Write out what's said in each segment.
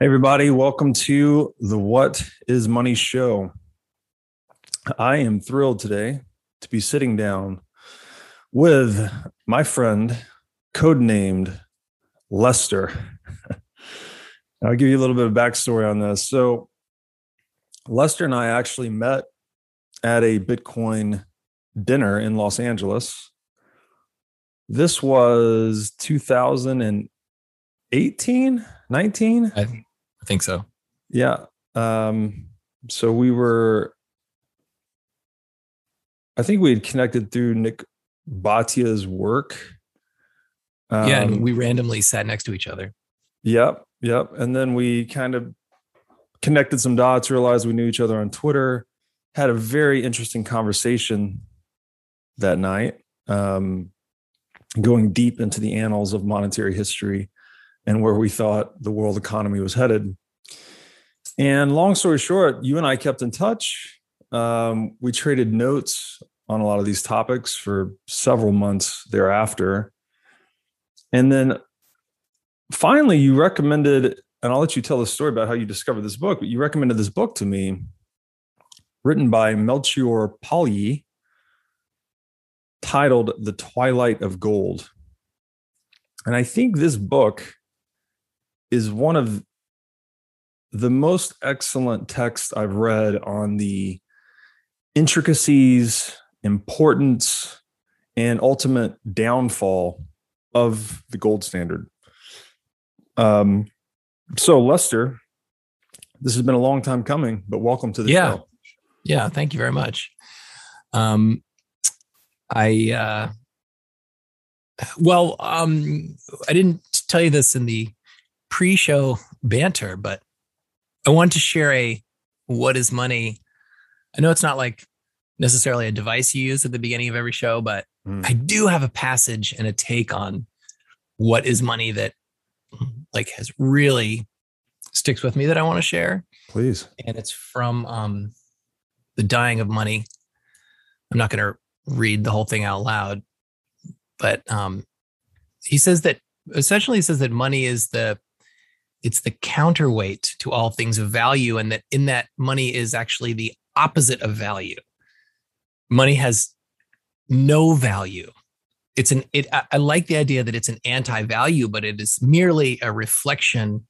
Hey, everybody, welcome to the What is Money show. I am thrilled today to be sitting down with my friend, codenamed Lester. I'll give you a little bit of backstory on this. So, Lester and I actually met at a Bitcoin dinner in Los Angeles. This was 2018, 19? I, I think so. Yeah. Um, so we were, I think we had connected through Nick Bhatia's work. Um, yeah, and um, we randomly sat next to each other. Yep, yep. And then we kind of connected some dots, realized we knew each other on Twitter, had a very interesting conversation that night, um, going deep into the annals of monetary history and where we thought the world economy was headed. And long story short, you and I kept in touch. Um, we traded notes on a lot of these topics for several months thereafter. And then finally, you recommended, and I'll let you tell the story about how you discovered this book, but you recommended this book to me, written by Melchior Palyi, titled The Twilight of Gold. And I think this book is one of the most excellent text I've read on the intricacies, importance, and ultimate downfall of the gold standard. Um, so, Lester, this has been a long time coming, but welcome to the yeah. show. Yeah, thank you very much. Um, I uh, well, um, I didn't tell you this in the pre-show banter, but I want to share a what is money. I know it's not like necessarily a device you use at the beginning of every show, but mm. I do have a passage and a take on what is money that like has really sticks with me that I want to share. Please. And it's from um The Dying of Money. I'm not going to read the whole thing out loud, but um he says that essentially he says that money is the it's the counterweight to all things of value and that in that money is actually the opposite of value. Money has no value. It's an it i like the idea that it's an anti-value but it is merely a reflection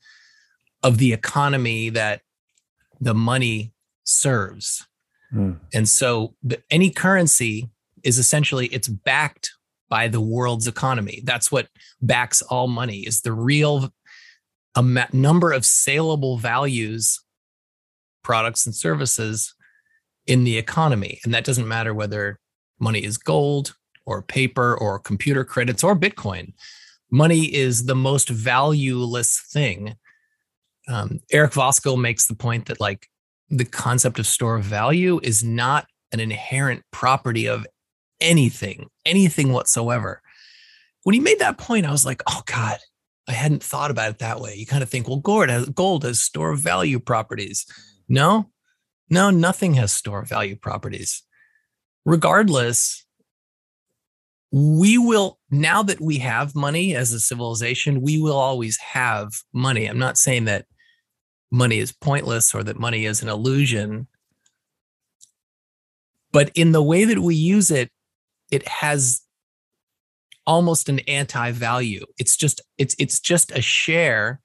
of the economy that the money serves. Mm. and so the, any currency is essentially it's backed by the world's economy. That's what backs all money is the real a ma- number of saleable values, products and services in the economy. And that doesn't matter whether money is gold or paper or computer credits or Bitcoin. Money is the most valueless thing. Um, Eric Voskuil makes the point that, like, the concept of store of value is not an inherent property of anything, anything whatsoever. When he made that point, I was like, oh God, I hadn't thought about it that way. You kind of think, well, gold has gold has store of value properties. No, no, nothing has store of value properties. Regardless, we will now that we have money as a civilization, we will always have money. I'm not saying that money is pointless or that money is an illusion. But in the way that we use it, it has almost an anti-value. It's just it's it's just a share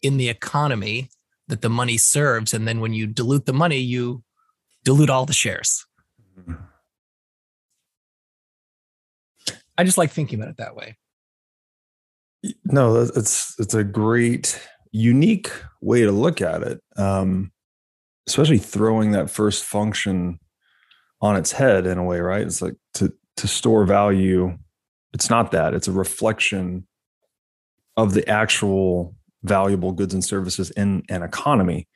in the economy that the money serves, and then when you dilute the money, you dilute all the shares. I just like thinking about it that way. No, it's it's a great, unique way to look at it. Um, especially throwing that first function on its head in a way, right? It's like to to store value it's not that. It's a reflection of the actual valuable goods and services in an economy.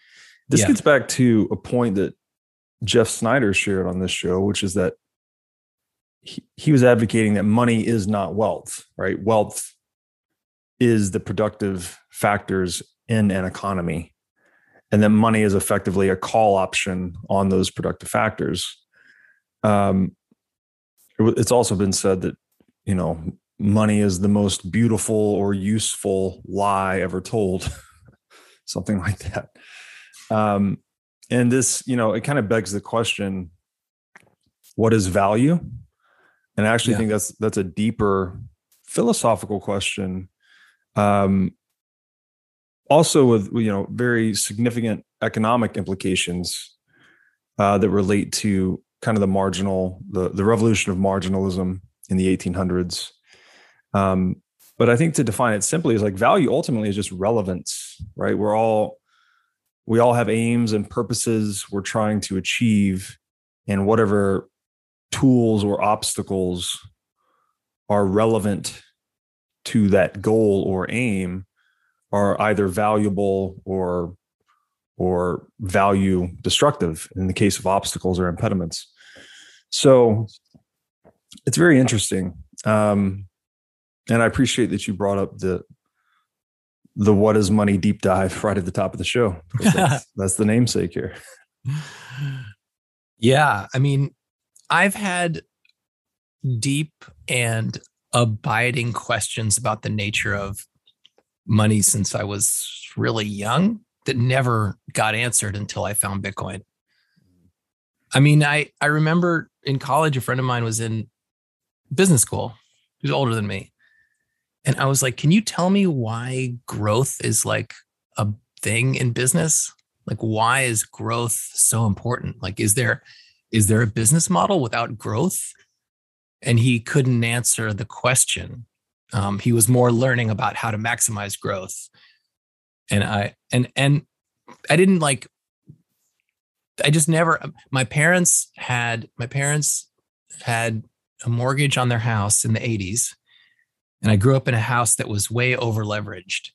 This yeah. gets back to a point that jeff snider shared on this show which is that he, he was advocating that money is not wealth right? Wealth is the productive factors in an economy and that money is effectively a call option on those productive factors. Um, it's also been said that you know, money is the most beautiful or useful lie ever told. something like that. Um, and this, you know, it kind of begs the question: What is value? And I actually yeah. think that's that's a deeper philosophical question. Um, also, with you know, very significant economic implications uh, that relate to kind of the marginal, the the revolution of marginalism in the 1800s. Um, but I think to define it simply is like value ultimately is just relevance, right? We're all we all have aims and purposes we're trying to achieve, and whatever tools or obstacles are relevant to that goal or aim are either valuable or or value destructive in the case of obstacles or impediments. So it's very interesting. Um, and I appreciate that you brought up the the what is money deep dive right at the top of the show. That's, that's the namesake here. Yeah, I mean, I've had deep and abiding questions about the nature of money since I was really young that never got answered until I found Bitcoin. I mean, I I remember in college a friend of mine was in business school. Was older than me. And I was like, "Can you tell me why growth is like a thing in business? Like why is growth so important? Like is there is there a business model without growth? And he couldn't answer the question. Um, he was more learning about how to maximize growth. And I and and I didn't like I just never my parents had my parents had a mortgage on their house in the 80s. And I grew up in a house that was way over leveraged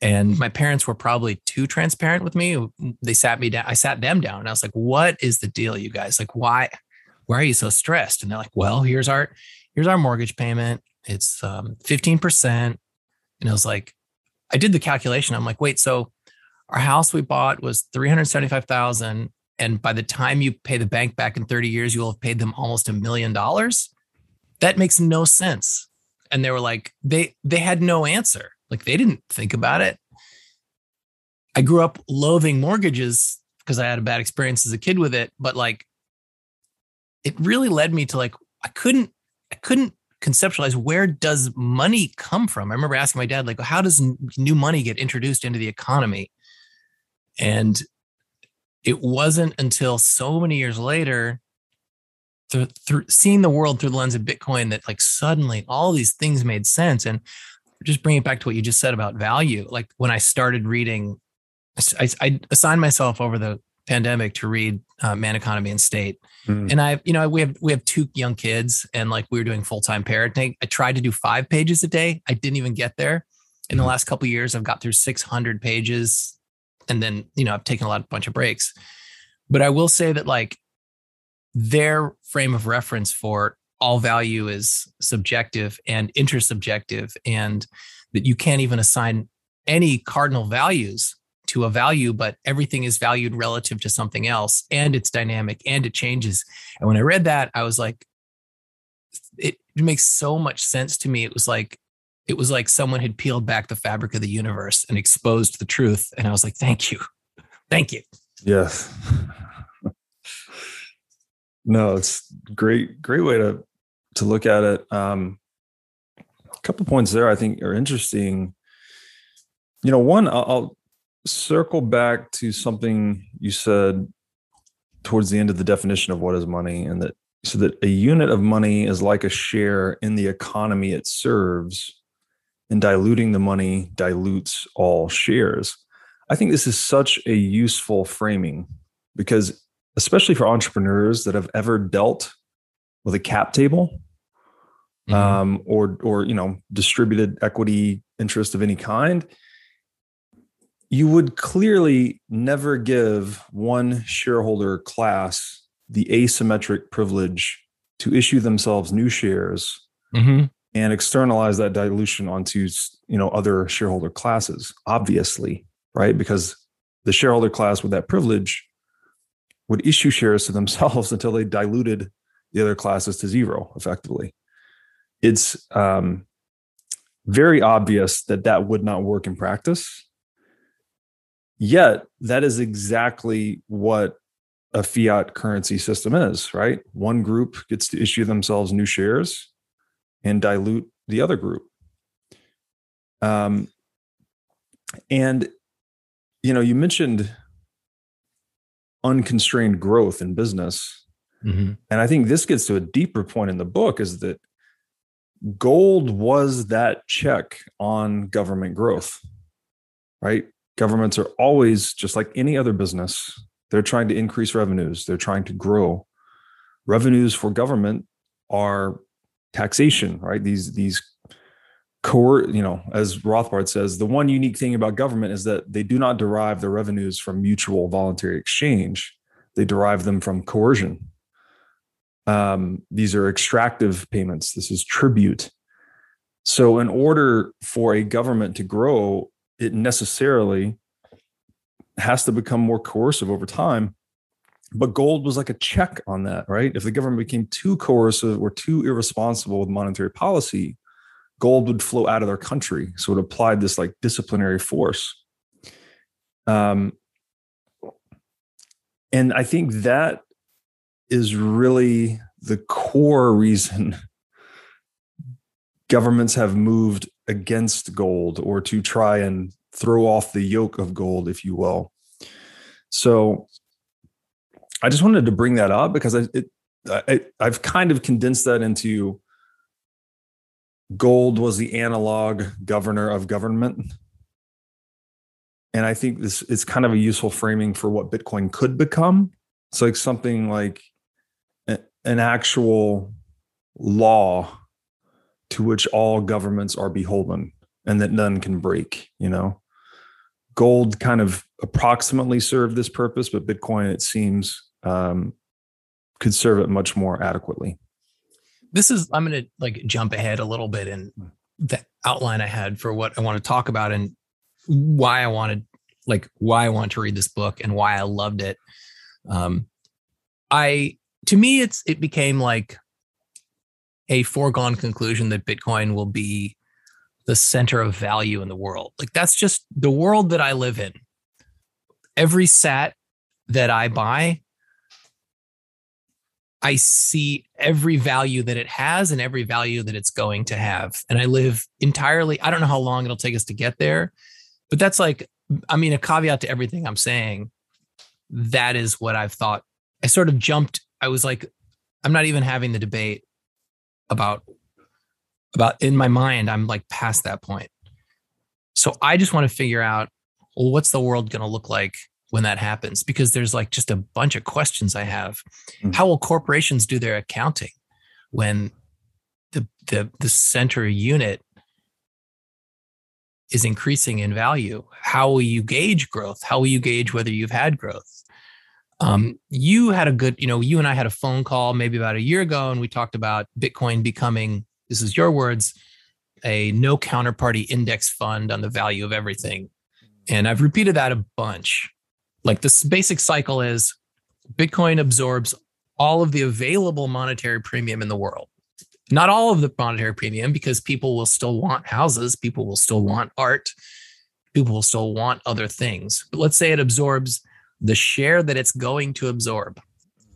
and my parents were probably too transparent with me. They sat me down i sat them down and i was like what is the deal you guys? Like why why are you so stressed? And they're like well here's our here's our mortgage payment. It's um, 15% and i was like i did the calculation. I'm like wait so our house we bought was 375000 and by the time you pay the bank back in 30 years you'll have paid them almost a million dollars that makes no sense and they were like they they had no answer like they didn't think about it. I grew up loathing mortgages because I had a bad experience as a kid with it, but like it really led me to like I couldn't I couldn't conceptualize where does money come from. I remember asking my dad like how does new money get introduced into the economy? And it wasn't until so many years later through, through seeing the world through the lens of Bitcoin that like suddenly all these things made sense. And just bring it back to what you just said about value. Like when I started reading, I, I assigned myself over the pandemic to read uh, Man, Economy, and State. Mm. And I, you know, we have we have two young kids, and like we were doing full time parenting. I tried to do five pages a day. I didn't even get there. In the hmm. last couple years, I've got through 600 pages, and then you know I've taken a lot, bunch of breaks. But I will say that like their frame of reference for all value is subjective and intersubjective, and that you can't even assign any cardinal values to a value, but everything is valued relative to something else and it's dynamic and it changes. And when I read that, I was like, it, it makes so much sense to me. It was like, it was like someone had peeled back the fabric of the universe and exposed the truth. And I was like, thank you. Thank you. Yes. no, it's great, great way to to look at it. Um, a couple points there I think are interesting. You know, one, I'll, I'll circle back to something you said towards the end of the definition of what is money, and that so that a unit of money is like a share in the economy it serves, and diluting the money dilutes all shares. I think this is such a useful framing because, especially for entrepreneurs that have ever dealt with a cap table mm-hmm. um, or or you know distributed equity interest of any kind you would clearly never give one shareholder class the asymmetric privilege to issue themselves new shares mm-hmm. And externalize that dilution onto you know other shareholder classes obviously right because the shareholder class with that privilege would issue shares to themselves until they diluted the other classes to zero effectively. It's um, very obvious that that would not work in practice. Yet, that is exactly what a fiat currency system is, right? One group gets to issue themselves new shares and dilute the other group. Um, and you know, you mentioned unconstrained growth in business. Mm-hmm. And I think this gets to a deeper point in the book is that gold was that check on government growth, right? Governments are always just like any other business, they're trying to increase revenues, they're trying to grow. Revenues for government are taxation, right? These these core, you know, as Rothbard says, the one unique thing about government is that they do not derive their revenues from mutual voluntary exchange. They derive them from coercion. Um, these are extractive payments. This is tribute. So, in order for a government to grow, it necessarily has to become more coercive over time. But gold was like a check on that, right? If the government became too coercive or too irresponsible with monetary policy, gold would flow out of their country. So it applied this like disciplinary force. Um, and I think that is really the core reason governments have moved against gold or to try and throw off the yoke of gold, if you will. So I just wanted to bring that up because I, it, I, I've kind of condensed that into gold was the analog governor of government. And I think this is kind of a useful framing for what Bitcoin could become. It's like something like an actual law to which all governments are beholden and that none can break, you know. Gold kind of approximately served this purpose, but Bitcoin, it seems, um, could serve it much more adequately. This is i'm going to like jump ahead a little bit in hmm. the outline i had for what i want to talk about and why i wanted like why i want to read this book and why i loved it. Um i to me it's it became like a foregone conclusion that bitcoin will be the center of value in the world. Like that's just the world that i live in. Every sat that i buy I see every value that it has and every value that it's going to have. And I live entirely, I don't know how long it'll take us to get there, but that's like, I mean, a caveat to everything I'm saying. That is what I've thought. I sort of jumped. I was like, I'm not even having the debate about, about in my mind, I'm like past that point. So I just want to figure out, well, what's the world going to look like when that happens because there's like just a bunch of questions I have. Mm-hmm. How will corporations do their accounting when the the the center unit is increasing in value? How will you gauge growth? How will you gauge whether you've had growth? Um, you had a good, you know, you and I had a phone call maybe about a year ago, and we talked about Bitcoin becoming, this is your words, a no counterparty index fund on the value of everything. And I've repeated that a bunch. Like this basic cycle is Bitcoin absorbs all of the available monetary premium in the world. Not all of the monetary premium, because people will still want houses, people will still want art, people will still want other things. But let's say it absorbs the share that it's going to absorb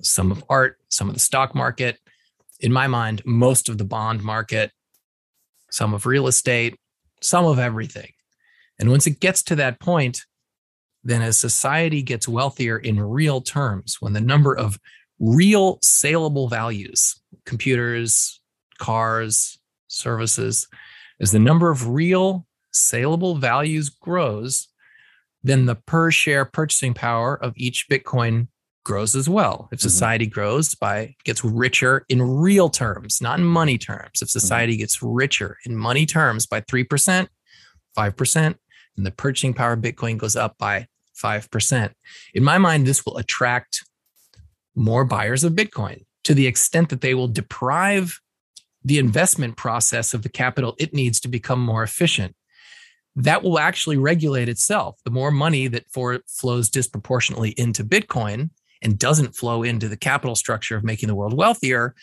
some of art, some of the stock market. In my mind, most of the bond market, some of real estate, some of everything. And once it gets to that point, then as society gets wealthier in real terms, when the number of real saleable values, computers, cars, services, as the number of real saleable values grows, then the per share purchasing power of each Bitcoin grows as well. If mm-hmm. society mm-hmm. grows by gets richer in real terms, not in money terms. If mm-hmm. society mm-hmm. gets richer in money terms by 3%, 5%, and the purchasing power of Bitcoin goes up by 5%. In my mind, this will attract more buyers of Bitcoin to the extent that they will deprive the investment process of the capital it needs to become more efficient. That will actually regulate itself. The more money that for flows disproportionately into Bitcoin and doesn't flow into the capital structure of making the world wealthier,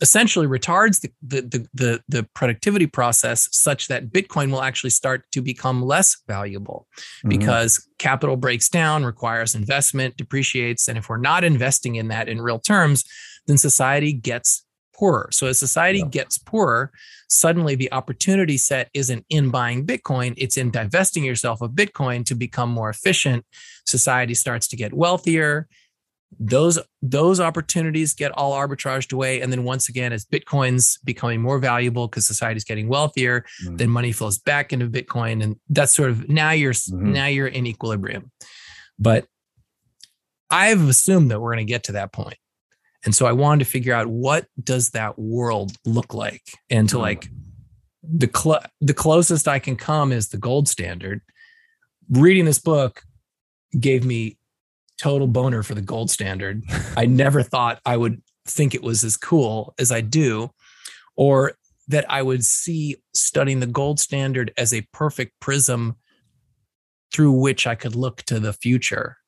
essentially retards the, the, the, the, productivity process such that Bitcoin will actually start to become less valuable mm-hmm. because capital breaks down, requires investment, depreciates. And if we're not investing in that in real terms, then society gets poorer. So as society yeah. gets poorer, suddenly the opportunity set isn't in buying Bitcoin, it's in divesting yourself of Bitcoin to become more efficient. Society starts to get wealthier those those opportunities get all arbitraged away and then once again as bitcoin's becoming more valuable because society's getting wealthier mm-hmm. then money flows back into bitcoin and that's sort of now you're mm-hmm. now you're in equilibrium but i've assumed that we're going to get to that point and so i wanted to figure out what does that world look like and to mm-hmm. like the cl- the closest i can come is the gold standard reading this book gave me total boner for the gold standard. I never thought I would think it was as cool as I do, or that I would see studying the gold standard as a perfect prism through which I could look to the future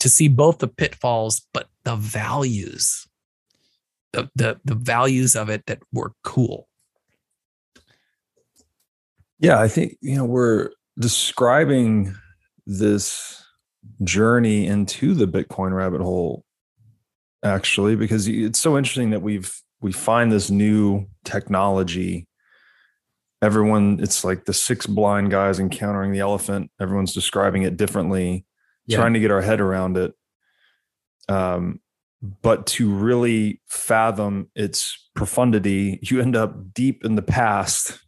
to see both the pitfalls, but the values, the, the, the values of it that were cool. Yeah, I think, you know, we're describing this journey into the Bitcoin rabbit hole, actually, because it's so interesting that we've we find this new technology. Everyone, it's like the six blind guys encountering the elephant. Everyone's describing it differently, yeah. trying to get our head around it. Um, but to really fathom its profundity, you end up deep in the past,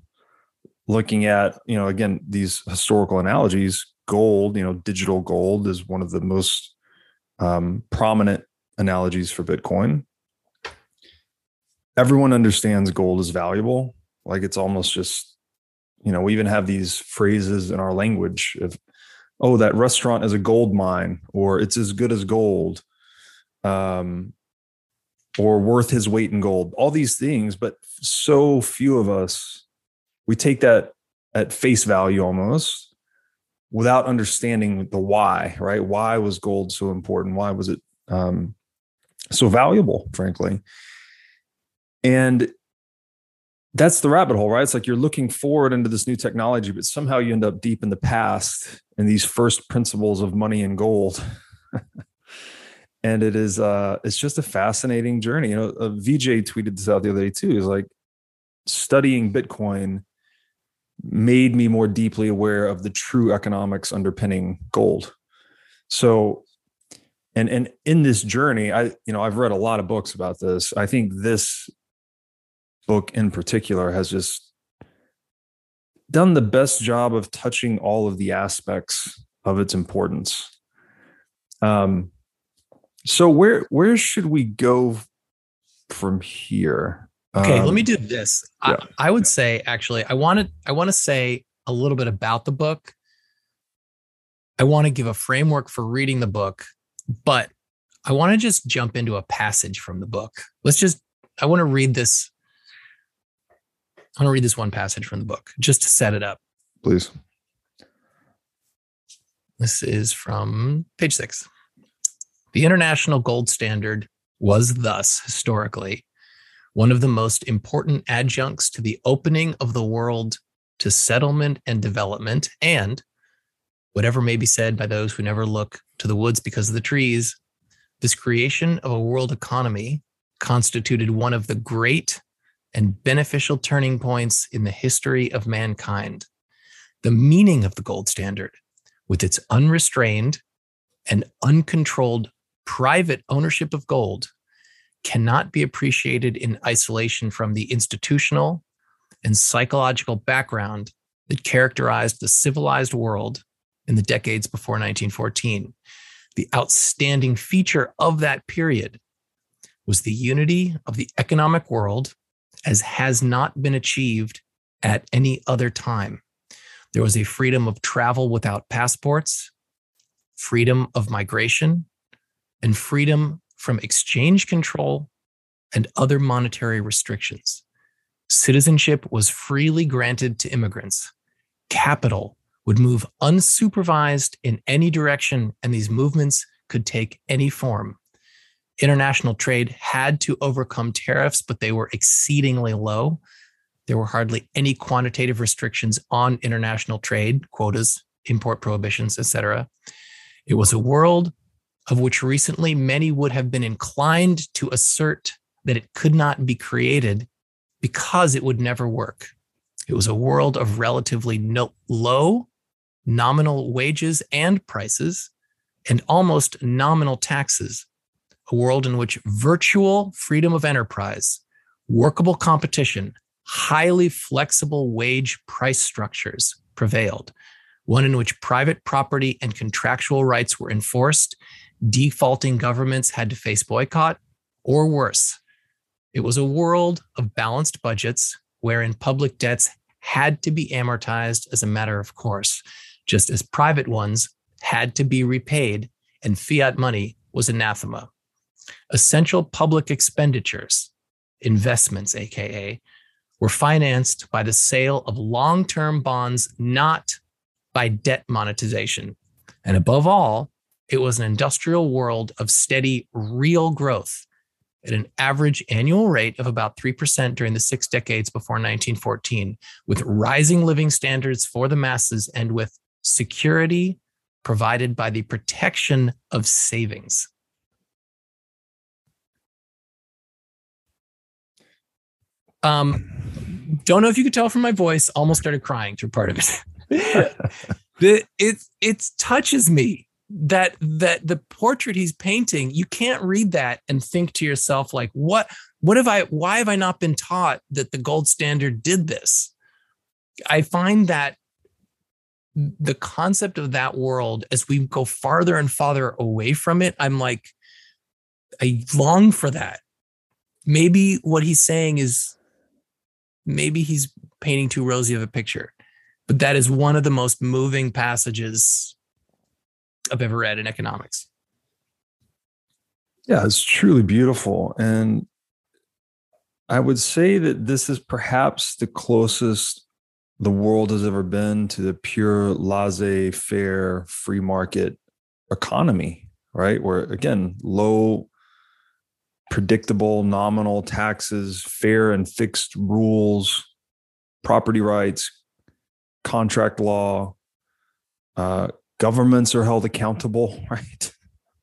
looking at you know again these historical analogies gold, you know, digital gold is one of the most um, prominent analogies for Bitcoin. Everyone understands gold is valuable. Like it's almost just, you know, we even have these phrases in our language of, oh, that restaurant is a gold mine, or it's as good as gold, um, or worth his weight in gold. All these things, but so few of us, we take that at face value almost without understanding the why, right? Why was gold so important? Why was it um, so valuable, frankly? And that's the rabbit hole, right? It's like you're looking forward into this new technology, but somehow you end up deep in the past in these first principles of money and gold. and it is uh it's just a fascinating journey. You know, uh, VJ tweeted this out the other day too. He's like studying Bitcoin made me more deeply aware of the true economics underpinning gold. So, and and in this journey, I you know I've read a lot of books about this. I think this book in particular has just done the best job of touching all of the aspects of its importance. Um, so where where should we go from here? Okay, um, let me do this. Yeah. I, I, would say actually, I want to I want to say a little bit about the book. I want to give a framework for reading the book, but I want to just jump into a passage from the book. Let's just I want to read this. I want to read this one passage from the book just to set it up. Please. This is from page six. The international gold standard was thus historically one of the most important adjuncts to the opening of the world to settlement and development, and whatever may be said by those who never look to the woods because of the trees, this creation of a world economy constituted one of the great and beneficial turning points in the history of mankind. The meaning of the gold standard, with its unrestrained and uncontrolled private ownership of gold, cannot be appreciated in isolation from the institutional and psychological background that characterized the civilized world in the decades before 1914. The outstanding feature of that period was the unity of the economic world as has not been achieved at any other time. There was a freedom of travel without passports, freedom of migration, and freedom from exchange control and other monetary restrictions. Citizenship was freely granted to immigrants. Capital would move unsupervised in any direction, and these movements could take any form. International trade had to overcome tariffs, but they were exceedingly low. There were hardly any quantitative restrictions on international trade, quotas, import prohibitions, etc. It was a world of which recently many would have been inclined to assert that it could not be created because it would never work. It was a world of relatively no, low nominal wages and prices and almost nominal taxes, a world in which virtual freedom of enterprise, workable competition, highly flexible wage price structures prevailed, one in which private property and contractual rights were enforced, defaulting governments had to face boycott, or worse. It was a world of balanced budgets wherein public debts had to be amortized as a matter of course, just as private ones had to be repaid and fiat money was anathema. Essential public expenditures, investments, AKA, were financed by the sale of long term bonds, not by debt monetization. And above all, it was an industrial world of steady real growth at an average annual rate of about 3% during the six decades before 1914, with rising living standards for the masses and with security provided by the protection of savings. Um, don't know if you could tell from my voice, almost started crying through part of it. it, it, it touches me that that the portrait he's painting you can't read that and think to yourself like what what have i why have i not been taught that the gold standard did this? I find that the concept of that world as we go farther and farther away from it i'm like i long for that. Maybe what he's saying is maybe he's painting too rosy of a picture but that is one of the most moving passages I've ever read in economics. Yeah, it's truly beautiful. And I would say that this is perhaps the closest the world has ever been to the pure laissez faire free market economy, right? Where again, low, predictable, nominal taxes, fair and fixed rules, property rights, contract law, uh, governments are held accountable, right?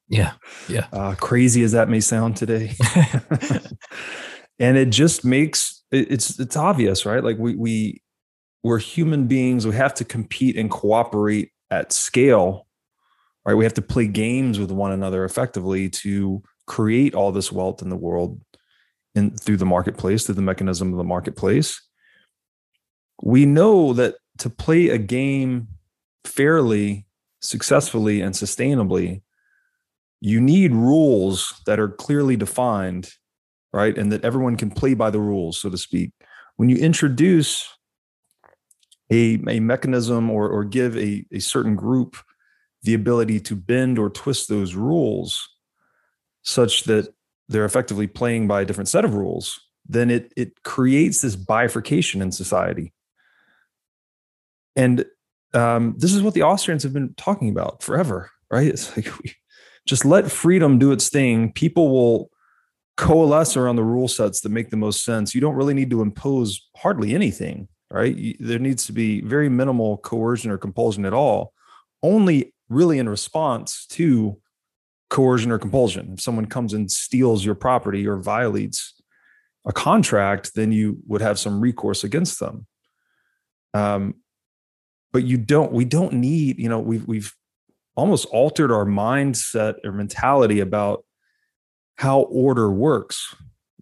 Yeah. Yeah. Uh, crazy as that may sound today. and it just makes it's it's obvious, right? Like we we we're human beings. We have to compete and cooperate at scale, right? We have to play games with one another effectively to create all this wealth in the world in through the marketplace, through the mechanism of the marketplace. We know that to play a game fairly successfully and sustainably, you need rules that are clearly defined, right? And that everyone can play by the rules, so to speak. When you introduce a, a mechanism or, or give a, a certain group the ability to bend or twist those rules such that they're effectively playing by a different set of rules, then it, it creates this bifurcation in society. And um, this is what the Austrians have been talking about forever, right? It's like we just let freedom do its thing. People will coalesce around the rule sets that make the most sense. You don't really need to impose hardly anything, right? There needs to be very minimal coercion or compulsion at all, only really in response to coercion or compulsion. If someone comes and steals your property or violates a contract, then you would have some recourse against them. Um, but you don't we don't need you know we've we've almost altered our mindset or mentality about how order works.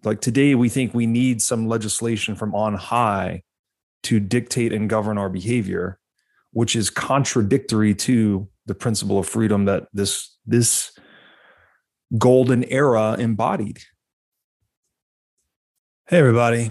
Like today we think we need some legislation from on high to dictate and govern our behavior which is contradictory to the principle of freedom that this this golden era embodied. Hey everybody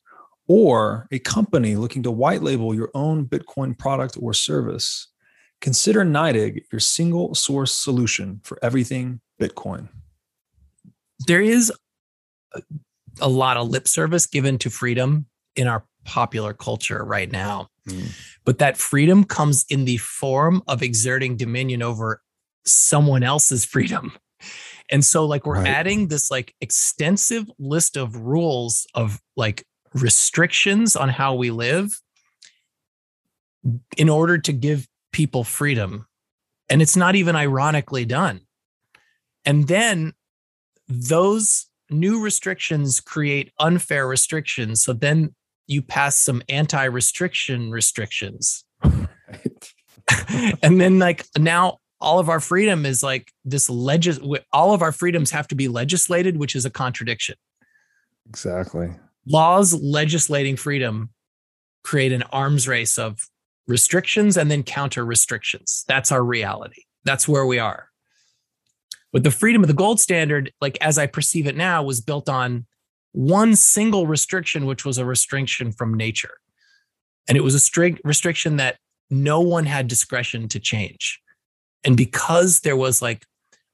or a company looking to white label your own Bitcoin product or service, consider NYDIG your single source solution for everything Bitcoin. There is a lot of lip service given to freedom in our popular culture right now. Mm. But that freedom comes in the form of exerting dominion over someone else's freedom. And so like we're right. adding this like extensive list of rules of like restrictions on how we live in order to give people freedom. And it's not even ironically done. And then those new restrictions create unfair restrictions. So then you pass some anti restriction restrictions. Right. and then, like, now all of our freedom is like this legis all of our freedoms have to be legislated which is a contradiction exactly laws legislating freedom create an arms race of restrictions and then counter restrictions. That's our reality. That's where we are. But the freedom of the gold standard like as i perceive it now was built on one single restriction which was a restriction from nature. And it was a strict restriction that no one had discretion to change. And because there was like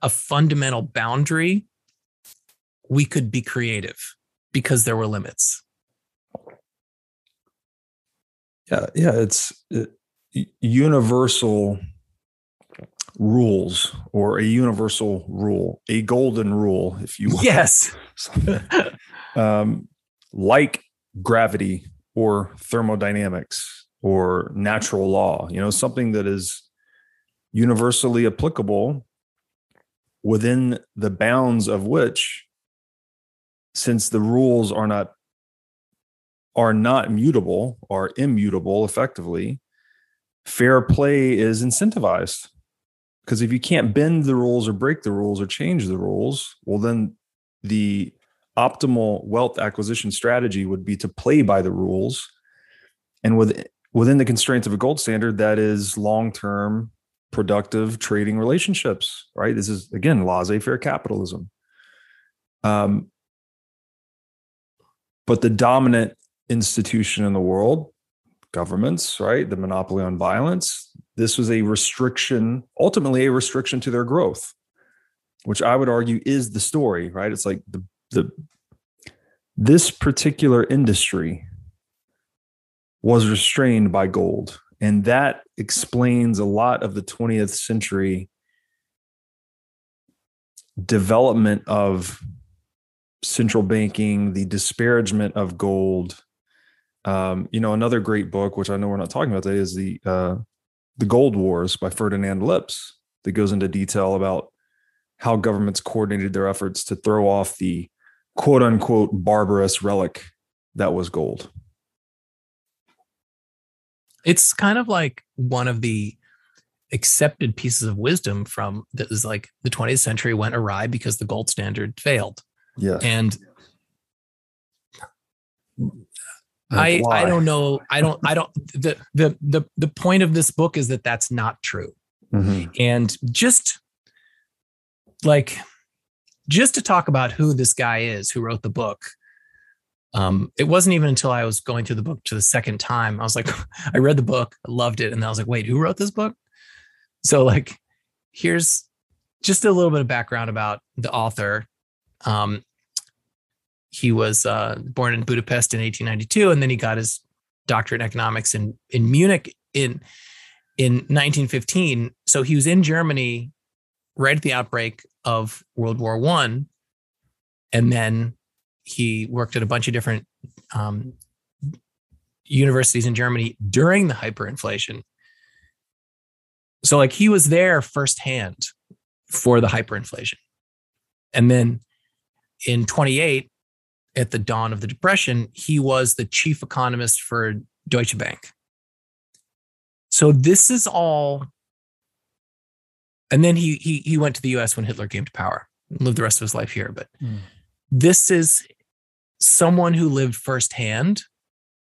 a fundamental boundary, we could be creative because there were limits. Yeah, yeah, it's it, universal rules or a universal rule, a golden rule, if you will. Yes. um, like gravity or thermodynamics or natural law, you know, something that is universally applicable within the bounds of which since the rules are not are not mutable or immutable effectively fair play is incentivized because if you can't bend the rules or break the rules or change the rules well then the optimal wealth acquisition strategy would be to play by the rules and with within the constraints of a gold standard that is long term productive trading relationships, right? This is again laissez-faire capitalism. Um, but the dominant institution in the world, governments, right? The monopoly on violence, this was a restriction, ultimately a restriction to their growth, which I would argue is the story, right? It's like the the this particular industry was restrained by gold and that explains a lot of the 20th century development of central banking, the disparagement of gold. Um, you know, another great book, which I know we're not talking about today, is the uh, the Gold Wars by Ferdinand Lips, that goes into detail about how governments coordinated their efforts to throw off the quote unquote barbarous relic that was gold. It's kind of like one of the accepted pieces of wisdom from that is like the 20th century went awry because the gold standard failed. Yeah. And I I don't know I don't I don't the the the the point of this book is that that's not true. Mm-hmm. And just like just to talk about who this guy is who wrote the book um, it wasn't even until I was going through the book to the second time, I was like, I read the book, I loved it. And then I was like, wait, who wrote this book? So, like, here's just a little bit of background about the author. Um, he was uh, born in Budapest in 1892, and then he got his doctorate in economics in, in Munich in, in 1915. So he was in Germany right at the outbreak of World War One, and then he worked at a bunch of different um, universities in Germany during the hyperinflation. So, like, he was there firsthand for the hyperinflation. And then in 28, at the dawn of the Depression, he was the chief economist for Deutsche Bank. So this is all. And then he he he went to the U.S. when Hitler came to power, and lived the rest of his life here. But mm. this is someone who lived firsthand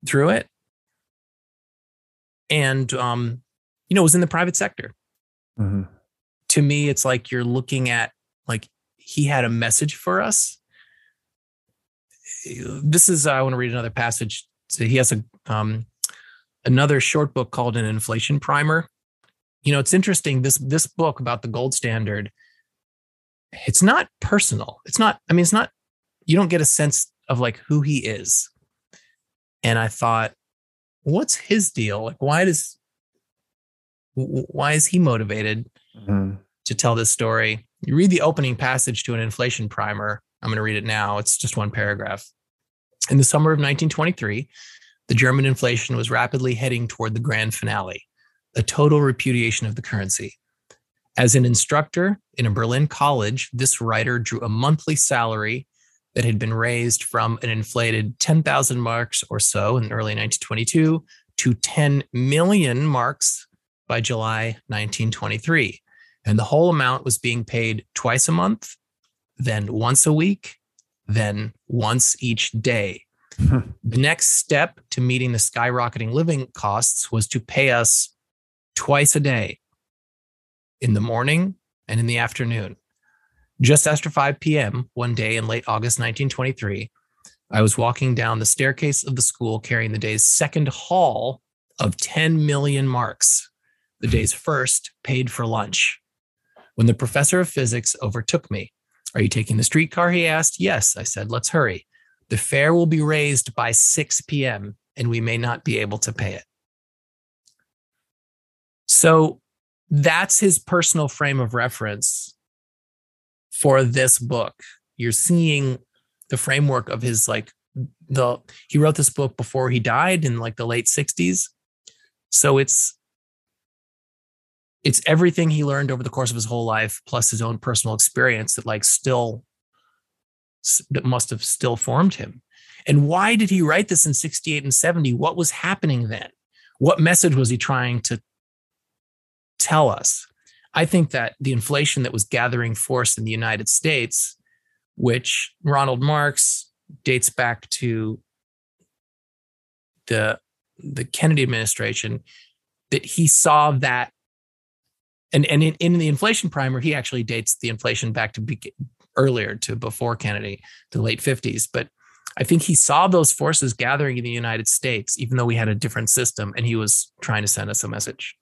through it, and um, you know, was in the private sector. Mm-hmm. To me, it's like you're looking at like he had a message for us. This is I want to read another passage. So he has a um, another short book called an inflation primer. You know, it's interesting. This this book about the gold standard. It's not personal. It's not. I mean, it's not. You don't get a sense of like who he is. And I thought, what's his deal? Like, why does why is he motivated mm-hmm. to tell this story? You read the opening passage to an inflation primer. I'm going to read it now. It's just one paragraph. In the summer of 1923, the German inflation was rapidly heading toward the grand finale, a total repudiation of the currency. As an instructor in a Berlin college, this writer drew a monthly salary that had been raised from an inflated 10,000 marks or so in early 1922 to 10 million marks by July 1923. And the whole amount was being paid twice a month, then once a week, then once each day. Hmm. the next step to meeting the skyrocketing living costs was to pay us twice a day in the morning and in the afternoon. Just after 5 p.m., one day in late August 1923, I was walking down the staircase of the school carrying the day's second haul of 10 million marks, the day's first paid for lunch when the professor of physics overtook me. Are you taking the streetcar? He asked. Yes, I said, let's hurry. The fare will be raised by 6 p.m., and we may not be able to pay it. So that's his personal frame of reference for this book. You're seeing the framework of his like the he wrote this book before he died in like the late 60s. So it's it's everything he learned over the course of his whole life plus his own personal experience that like still that must have still formed him. And why did he write this in 68 and 70 what was happening then? What message was he trying to tell us? I think that the inflation that was gathering force in the united states which ronald marx dates back to the the kennedy administration that he saw that and and in, in the inflation primer, he actually dates the inflation back to be, earlier to before Kennedy, the late 50s. But I think he saw those forces gathering in the United States, even though we had a different system, and he was trying to send us a message.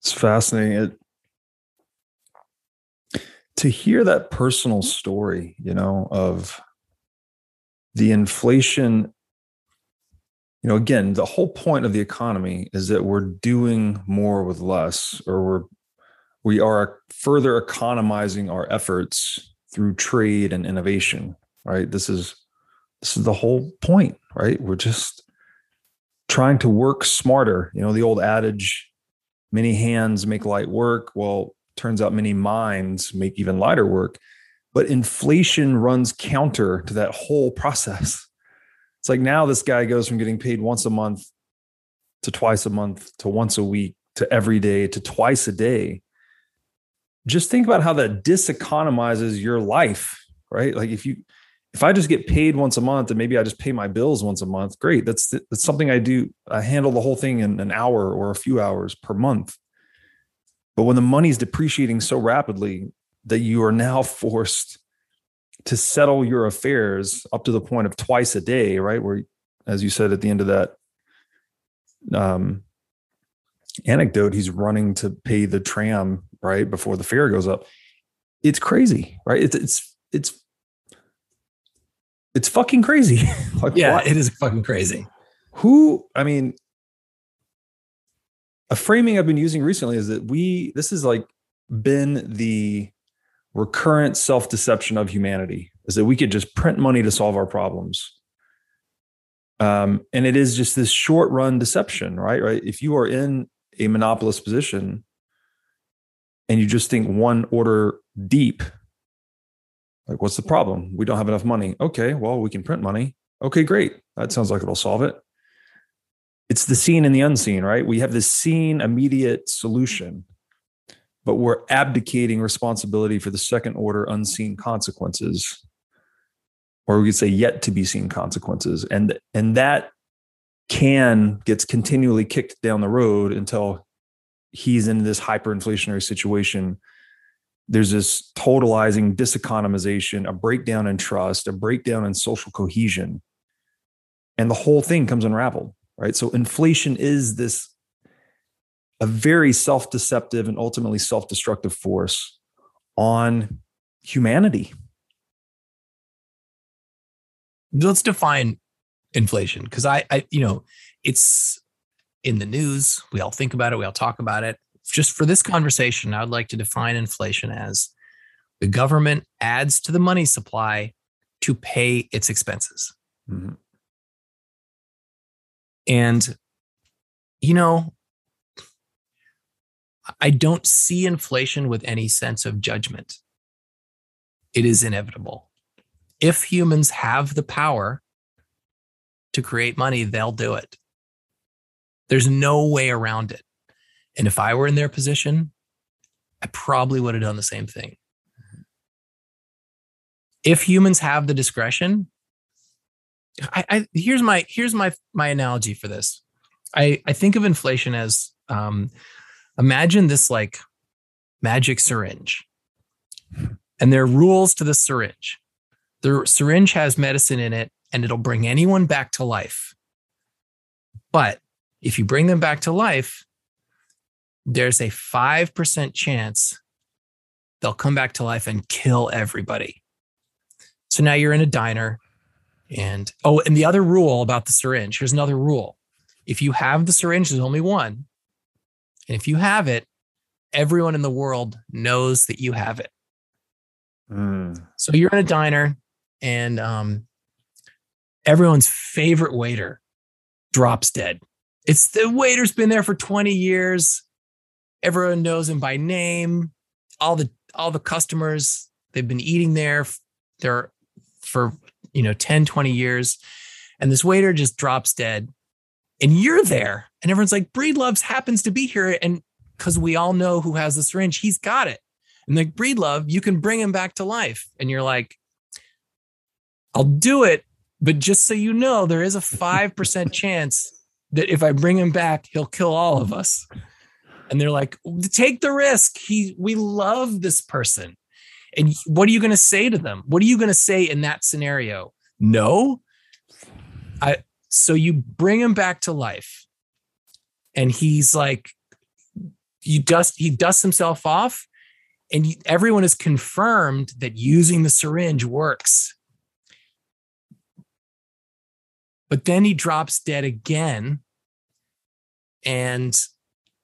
It's fascinating. It, to hear that personal story, you know, of the inflation you know again the whole point of the economy is that we're doing more with less or we're we are further economizing our efforts through trade and innovation right? This is this is the whole point right? We're just trying to work smarter. You know the old adage many hands make light work. Well turns out many minds make even lighter work. But inflation runs counter to that whole process it's like now this guy goes from getting paid once a month to twice a month to once a week to every day to twice a day. Just think about how that diseconomizes your life, right? Like if you if I just get paid once a month and maybe I just pay my bills once a month, great. That's that's something I do. I handle the whole thing in an hour or a few hours per month. But when the money's depreciating so rapidly that you are now forced to settle your affairs up to the point of twice a day, right? Where, as you said at the end of that um, anecdote, he's running to pay the tram right before the fare goes up. It's crazy, right? It's it's it's it's fucking crazy. like, yeah, what? it is fucking crazy. Who? I mean, a framing I've been using recently is that we. This has like been the recurrent self deception of humanity is that we could just print money to solve our problems. Um, and it is just this short run deception, right? Right. If you are in a monopolist position and you just think one order deep, Like, what's the problem? We don't have enough money. Okay, well, we can print money. Okay, great. That sounds like it'll solve it. It's the seen and the unseen, right? We have this seen immediate solution, but we're abdicating responsibility for the second order unseen consequences, or we could say yet to be seen consequences. And, and that can gets continually kicked down the road until he's in this hyperinflationary situation there's this totalizing diseconomization, a breakdown in trust, a breakdown in social cohesion. And the whole thing comes unraveled, right? So inflation is this a very self-deceptive and ultimately self-destructive force on humanity. Let's define inflation because I, I, you know, it's in the news. We all think about it. We all talk about it just for this conversation, I would like to define inflation as the government adds to the money supply to pay its expenses. Mm-hmm. And, you know, I don't see inflation with any sense of judgment. It is inevitable. If humans have the power to create money, they'll do it. There's no way around it. And if I were in their position, I probably would have done the same thing. If humans have the discretion, I, I here's my here's my my analogy for this. I I think of inflation as um, imagine this like magic syringe, and there are rules to the syringe. The syringe has medicine in it, and it'll bring anyone back to life. But if you bring them back to life, there's a 5% chance they'll come back to life and kill everybody. So now you're in a diner. And oh, and the other rule about the syringe here's another rule. If you have the syringe, there's only one. And if you have it, everyone in the world knows that you have it. Mm. So you're in a diner and um, everyone's favorite waiter drops dead. It's the waiter's been there for 20 years everyone knows him by name. All the all the customers they've been eating there there for you know 10 20 years and this waiter just drops dead and you're there and everyone's like breedloves happens to be here and because we all know who has the syringe he's got it. And like breedlove you can bring him back to life. And you're like i'll do it but just so you know there is a 5% chance that if i bring him back he'll kill all of us. And they're like take the risk. He we love this person. And what are you going to say to them? What are you going to say in that scenario? No. I so you bring him back to life. And he's like you dust he dusts himself off. And everyone is confirmed that using the syringe works. But then he drops dead again. And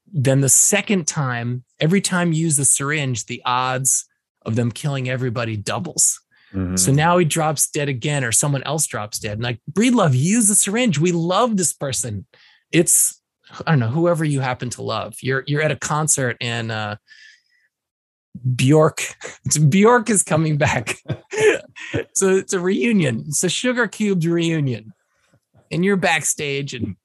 then the second time, every time you use the syringe, the odds of them killing everybody doubles. Mm-hmm. So now he drops dead again, or someone else drops dead. And like, Breedlove, use the syringe. We love this person. It's I don't know whoever you happen to love. You're you're at a concert and uh, Bjork, Bjork is coming back. so it's a reunion. It's a Sugarcubes reunion, and you're backstage and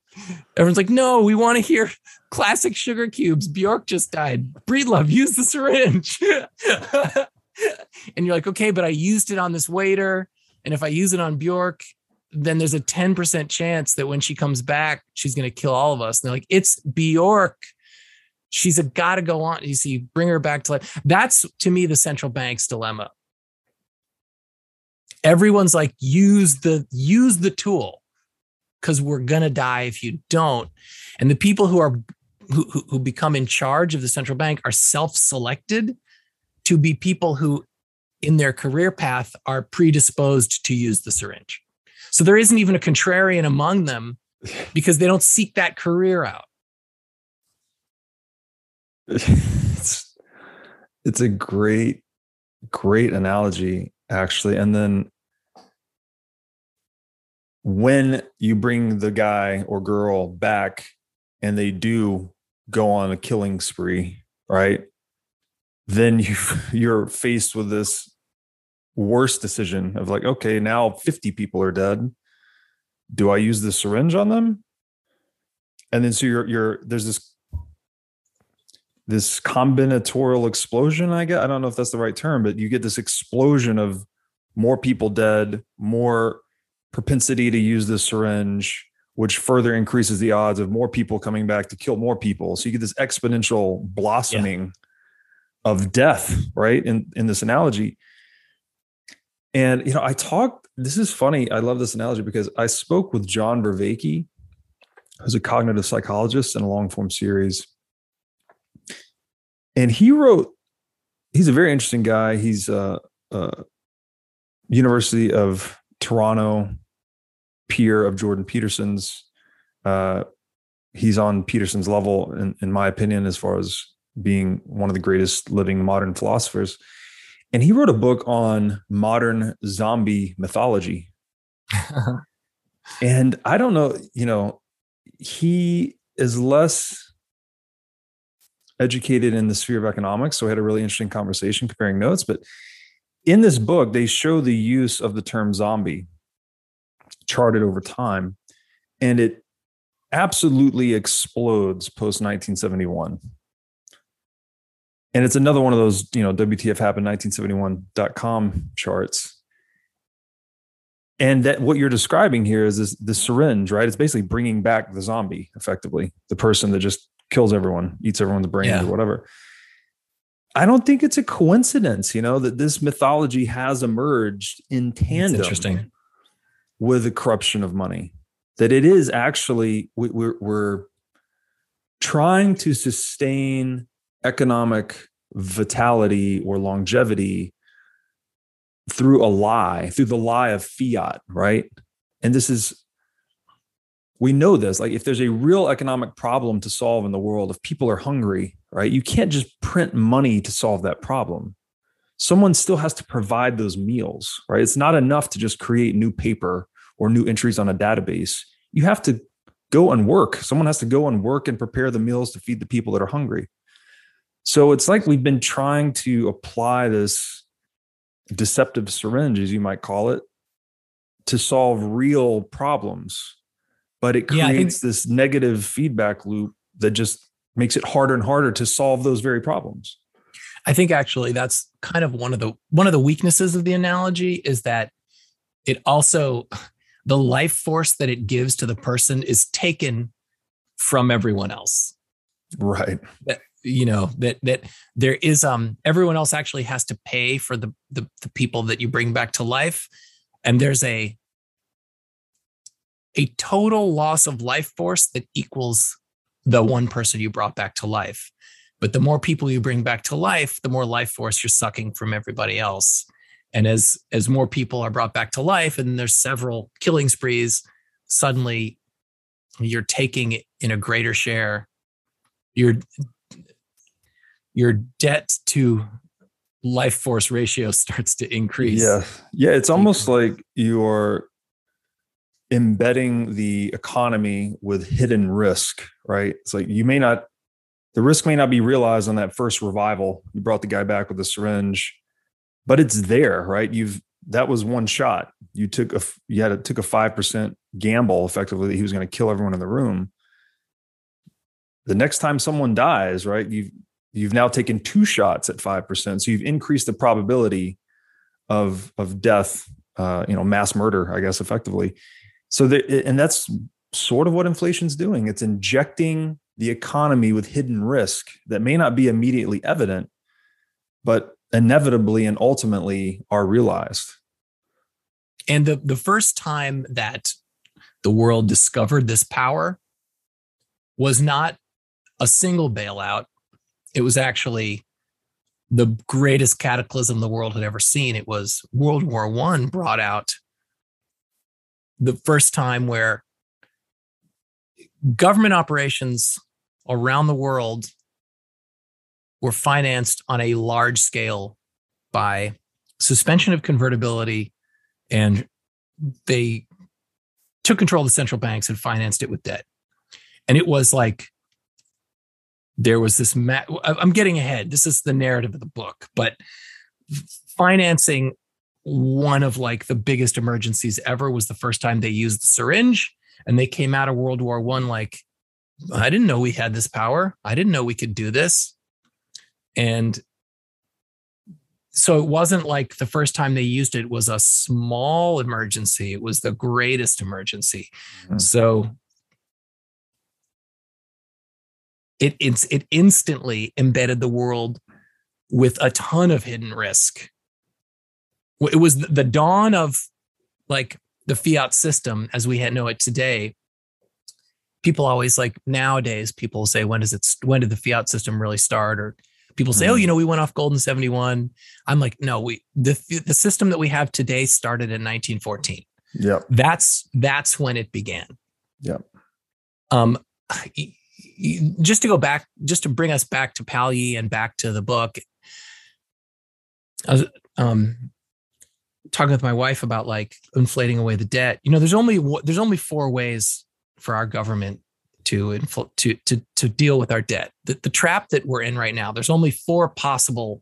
Everyone's like, no, we want to hear classic Sugarcubes. Bjork just died. Breedlove, use the syringe. and you're like, okay, but I used it on this waiter. And if I use it on Bjork, then there's a 10% chance that when she comes back, she's going to kill all of us. And they're like, it's Bjork. She's a got to go on. You see, bring her back to life. That's to me the central bank's dilemma. Everyone's like, use the use the tool because we're going to die if you don't. And the people who are who, who become in charge of the central bank are self-selected to be people who in their career path are predisposed to use the syringe. So there isn't even a contrarian among them because they don't seek that career out. It's, it's a great, great analogy, actually. And then when you bring the guy or girl back and they do go on a killing spree, right? Then you you're faced with this worst decision of like, okay, now 50 people are dead. Do I use the syringe on them? And then so you're you're there's this this combinatorial explosion, I guess. I don't know if that's the right term, but you get this explosion of more people dead, more propensity to use the syringe, which further increases the odds of more people coming back to kill more people. So you get this exponential blossoming yeah. Of death, right? In in this analogy. And you know, I talked. This is funny. I love this analogy because I spoke with John Vervaeke, who's a cognitive psychologist in a long form series, and he wrote. He's a very interesting guy. He's a, a University of Toronto peer of Jordan Peterson's. Uh, he's on Peterson's level, in, in my opinion, as far as being one of the greatest living modern philosophers. And he wrote a book on modern zombie mythology. and I don't know, you know, he is less educated in the sphere of economics. So we had a really interesting conversation comparing notes. But in this book, they show the use of the term zombie charted over time. And it absolutely explodes post 1971 and it's another one of those you know wtf happened 1971.com charts and that what you're describing here is this the syringe right it's basically bringing back the zombie effectively the person that just kills everyone eats everyone's brains yeah. or whatever i don't think it's a coincidence you know that this mythology has emerged in tandem interesting. with the corruption of money that it is actually we're, we're trying to sustain economic vitality or longevity through a lie, through the lie of fiat, right? And this is, we know this. Like, if there's a real economic problem to solve in the world, if people are hungry, right, you can't just print money to solve that problem. Someone still has to provide those meals, right? It's not enough to just create new paper or new entries on a database. You have to go and work. Someone has to go and work and prepare the meals to feed the people that are hungry. So it's like we've been trying to apply this deceptive syringe, as you might call it, to solve real problems. But it creates yeah, think, this negative feedback loop that just makes it harder and harder to solve those very problems. I think actually that's kind of one of the one of the weaknesses of the analogy is that it also the life force that it gives to the person is taken from everyone else. Right. That, you know that that there is um everyone else actually has to pay for the, the the people that you bring back to life. And there's a a total loss of life force that equals the one person you brought back to life. But the more people you bring back to life the more life force you're sucking from everybody else. And as as more people are brought back to life and there's several killing sprees suddenly you're taking in a greater share. You're your debt to life force ratio starts to increase. Yeah. Yeah. It's almost like you're embedding the economy with hidden risk, right? It's like you may not, the risk may not be realized on that first revival. You brought the guy back with a syringe, but it's there, right? You've, that was one shot. You took a, you had a, took a 5% gamble effectively that he was going to kill everyone in the room. The next time someone dies, right? You've, you've now taken two shots at 5%. So you've increased the probability of, of death, uh, you know, mass murder, I guess, effectively. So and that's sort of what inflation's doing. It's injecting the economy with hidden risk that may not be immediately evident, but inevitably and ultimately are realized. And the, the first time that the world discovered this power was not a single bailout it was actually the greatest cataclysm the world had ever seen. It was World War One brought out the first time where government operations around the world were financed on a large scale by suspension of convertibility and they took control of the central banks and financed it with debt and it was like there was this ma- i'm getting ahead. This is the narrative of the book but financing one of like the biggest emergencies ever was the first time they used the syringe and they came out of world war one like i didn't know we had this power. I didn't know we could do this. And so it wasn't like the first time they used it was a small emergency. It was the greatest emergency. Mm-hmm. so it it's it instantly embedded the world with a ton of hidden risk. It was the dawn of like the fiat system as we know it today. People always like nowadays people say when does it when did the fiat system really start? Or people say mm. oh you know we went off gold in 71 i'm like no we the the system that we have today started in 1914 yeah that's that's when it began. Yeah um just to go back just to bring us back to Palyi and back to the book I was um talking with my wife about like inflating away the debt. You know, there's only there's only four ways for our government to infl- to to to deal with our debt. The, the trap that we're in right now. There's only four possible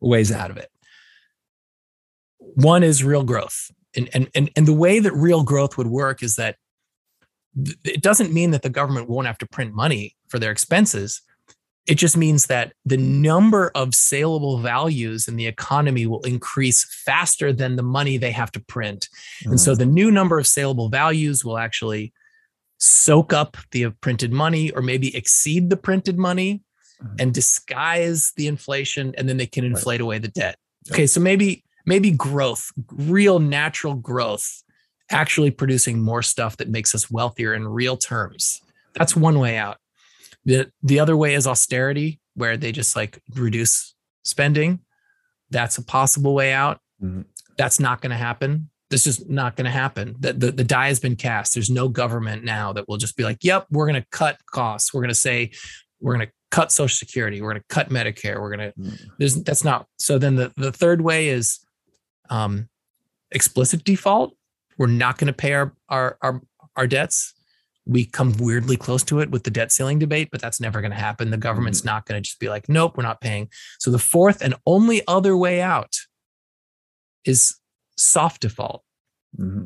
ways out of it. One is real growth, and and and and the way that real growth would work is that it doesn't mean that the government won't have to print money for their expenses it just means that the number of saleable values in the economy will increase faster than the money they have to print. Mm-hmm. And so mm. the new number of saleable values will actually soak up the printed money or maybe exceed the printed money mm-hmm. and disguise the inflation and then they can inflate right. away the debt. Okay, so maybe maybe growth, real natural growth actually producing more stuff that makes us wealthier in real terms. That's one way out. The the other way is austerity, where they just like reduce spending. That's a possible way out. Mm-hmm. That's not going to happen. This is not going to happen. The, the, the die has been cast. There's no government now that will just be like, yep, we're going to cut costs. We're going to say, we're going to cut Social Security. We're going to cut Medicare. We're going to, mm-hmm. there's, that's not. So then the, the third way is um, explicit default. We're not going to pay our, our, our, our debts we come weirdly close to it with the debt ceiling debate, but that's never going to happen. The government's mm-hmm. not going to just be like, nope, we're not paying. So the fourth and only other way out is soft default. Mm-hmm.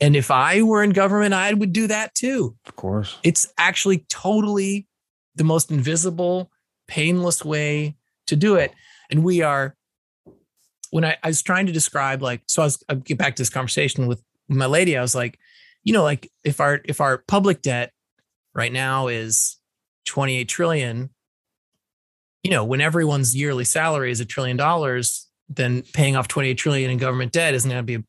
And if I were in government, I would do that too. Of course. It's actually totally the most invisible, painless way to do it. And we are, when I, I was trying to describe, like, so I was, I get back to this conversation with my lady, I was like, you know, like if our if our public debt right now is 28 trillion, you know, when everyone's yearly salary is a trillion dollars, then paying off 28 trillion in government debt isn't going to be a,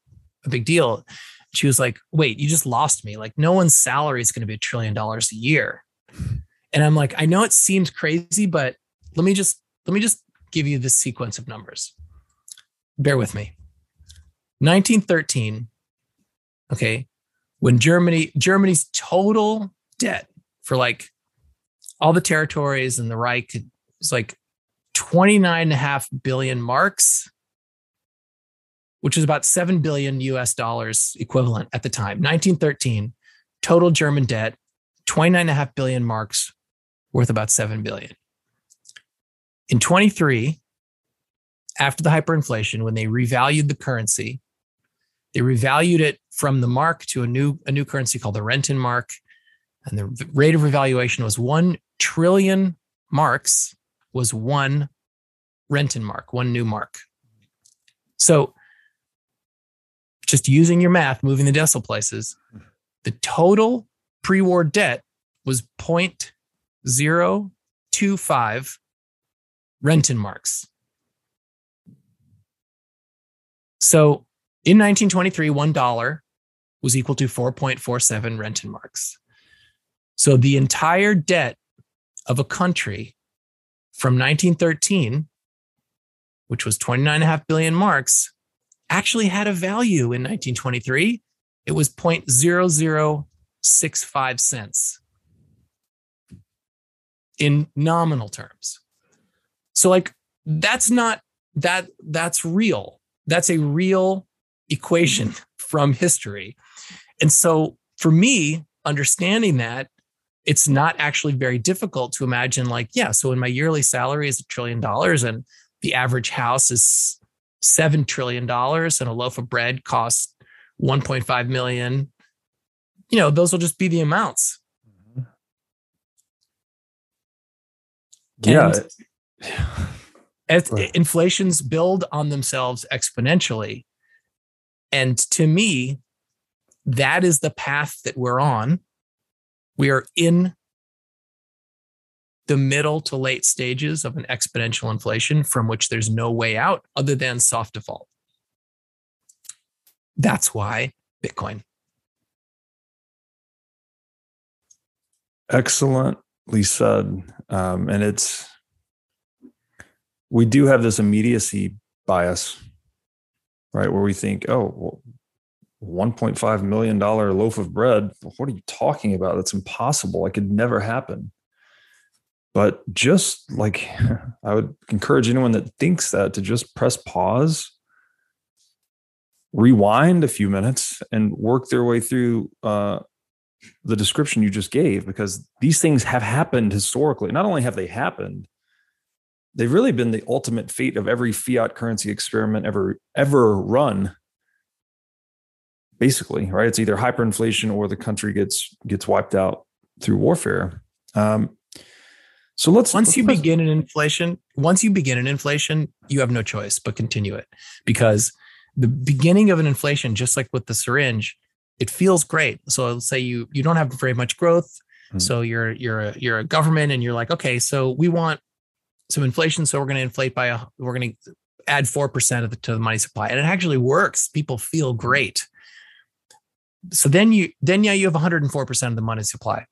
a big deal. She was like, wait, you just lost me. Like, no one's salary is going to be a trillion dollars a year. And I'm like, I know it seems crazy, but let me just let me just give you the sequence of numbers. Bear with me. 1913. Okay when Germany Germany's total debt for like all the territories and the Reich was like 29 and a half billion marks, which was about 7 billion US dollars equivalent at the time. 1913, total German debt, 29 and a half billion marks worth about 7 billion. In 23, after the hyperinflation, when they revalued the currency, they revalued it from the mark to a new a new currency called the Rentenmark, and the rate of revaluation was one trillion marks was one Rentenmark, one new mark. So, just using your math, moving the decimal places, the total pre-war debt was 0.025 Rentenmarks. So in 1923, $1 was equal to 4.47 Rentenmarks. So the entire debt of a country from 1913, which was 29.5 billion marks, actually had a value in 1923. It was 0.0065 cents in nominal terms. So like that's not that that's real. That's a real equation from history. And so for me, understanding that, it's not actually very difficult to imagine, like, yeah, so when my yearly salary is a trillion dollars and the average house is seven trillion dollars and a loaf of bread costs 1.5 million, you know, those will just be the amounts. Yeah. as inflations build on themselves exponentially. And to me, that is the path that we're on. We are in the middle to late stages of an exponential inflation from which there's no way out other than soft default. That's why Bitcoin. Excellently said. Um, and it's, we do have this immediacy bias, right? Where we think, oh, well, $1.5 million loaf of bread. What are you talking about? That's impossible. It could never happen. But just like I would encourage anyone that thinks that to just press pause, rewind a few minutes, and work their way through uh, the description you just gave, because these things have happened historically. Not only have they happened, they've really been the ultimate fate of every fiat currency experiment ever ever run. Basically right? It's either hyperinflation or the country gets gets wiped out through warfare. Um, so let's once let's, you begin an inflation once you begin an inflation you have no choice but continue it. Because the beginning of an inflation just like with the syringe it feels great. So let's say you you don't have very much growth. Mm-hmm. so you're you're a, you're a government and you're like okay so we want some inflation so we're going to inflate by a we're going to add 4% of the, to the money supply and it actually works. People feel great. So then you then yeah you have 104% of the money supply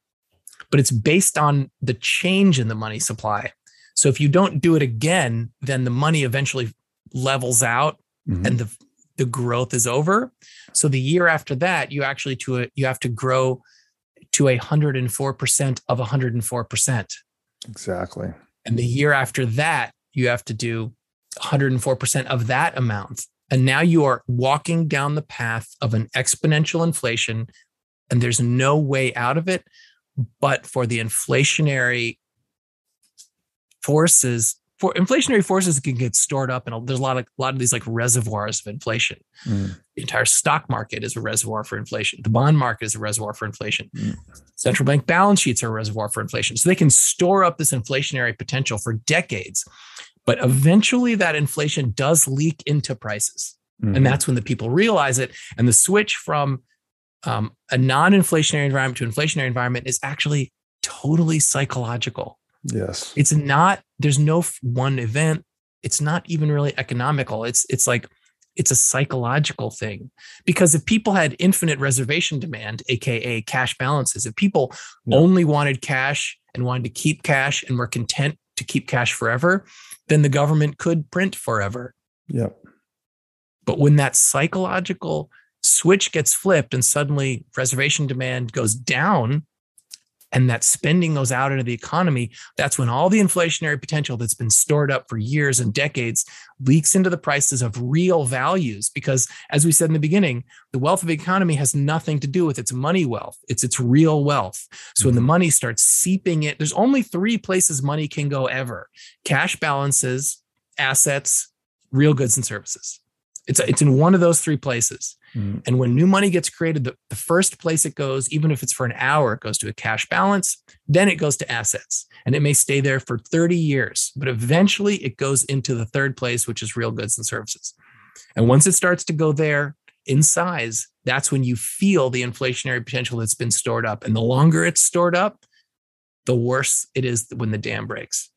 but it's based on the change in the money supply. So if you don't do it again then the money eventually levels out mm-hmm. and the the growth is over. So the year after that you actually to a, you have to grow to a 104% of 104% exactly and the year after that you have to do 104% of that amount and now you are walking down the path of an exponential inflation, and there's no way out of it but for the inflationary forces. For inflationary forces can get stored up, and there's a lot of a lot of these like reservoirs of inflation. Mm. The entire stock market is a reservoir for inflation. The bond market is a reservoir for inflation. Mm. Central bank balance sheets are a reservoir for inflation. So they can store up this inflationary potential for decades. But eventually that inflation does leak into prices. Mm-hmm. And that's when the people realize it. And the switch from um, a non inflationary environment to inflationary environment is actually totally psychological. Yes. It's not, there's no one event. It's not even really economical. It's, it's like, it's a psychological thing because if people had infinite reservation demand, AKA cash balances, if people only wanted cash and wanted to keep cash and were content to keep cash forever, then the government could print forever. Yep. But when that psychological switch gets flipped and suddenly reservation demand goes down and that spending goes out into the economy, that's when all the inflationary potential that's been stored up for years and decades leaks into the prices of real values. Because as we said in the beginning, the wealth of the economy has nothing to do with its money wealth, it's its real wealth. So when the mm-hmm. money starts seeping in, there's only three places money can go ever cash balances, assets, real goods and services. It's, it's in one of those three places. Mm. And when new money gets created, the, the first place it goes, even if it's for an hour, it goes to a cash balance. Then it goes to assets and it may stay there for 30 years, but eventually it goes into the third place, which is real goods and services. And once it starts to go there in size, that's when you feel the inflationary potential that's been stored up. And the longer it's stored up, the worse it is when the dam breaks.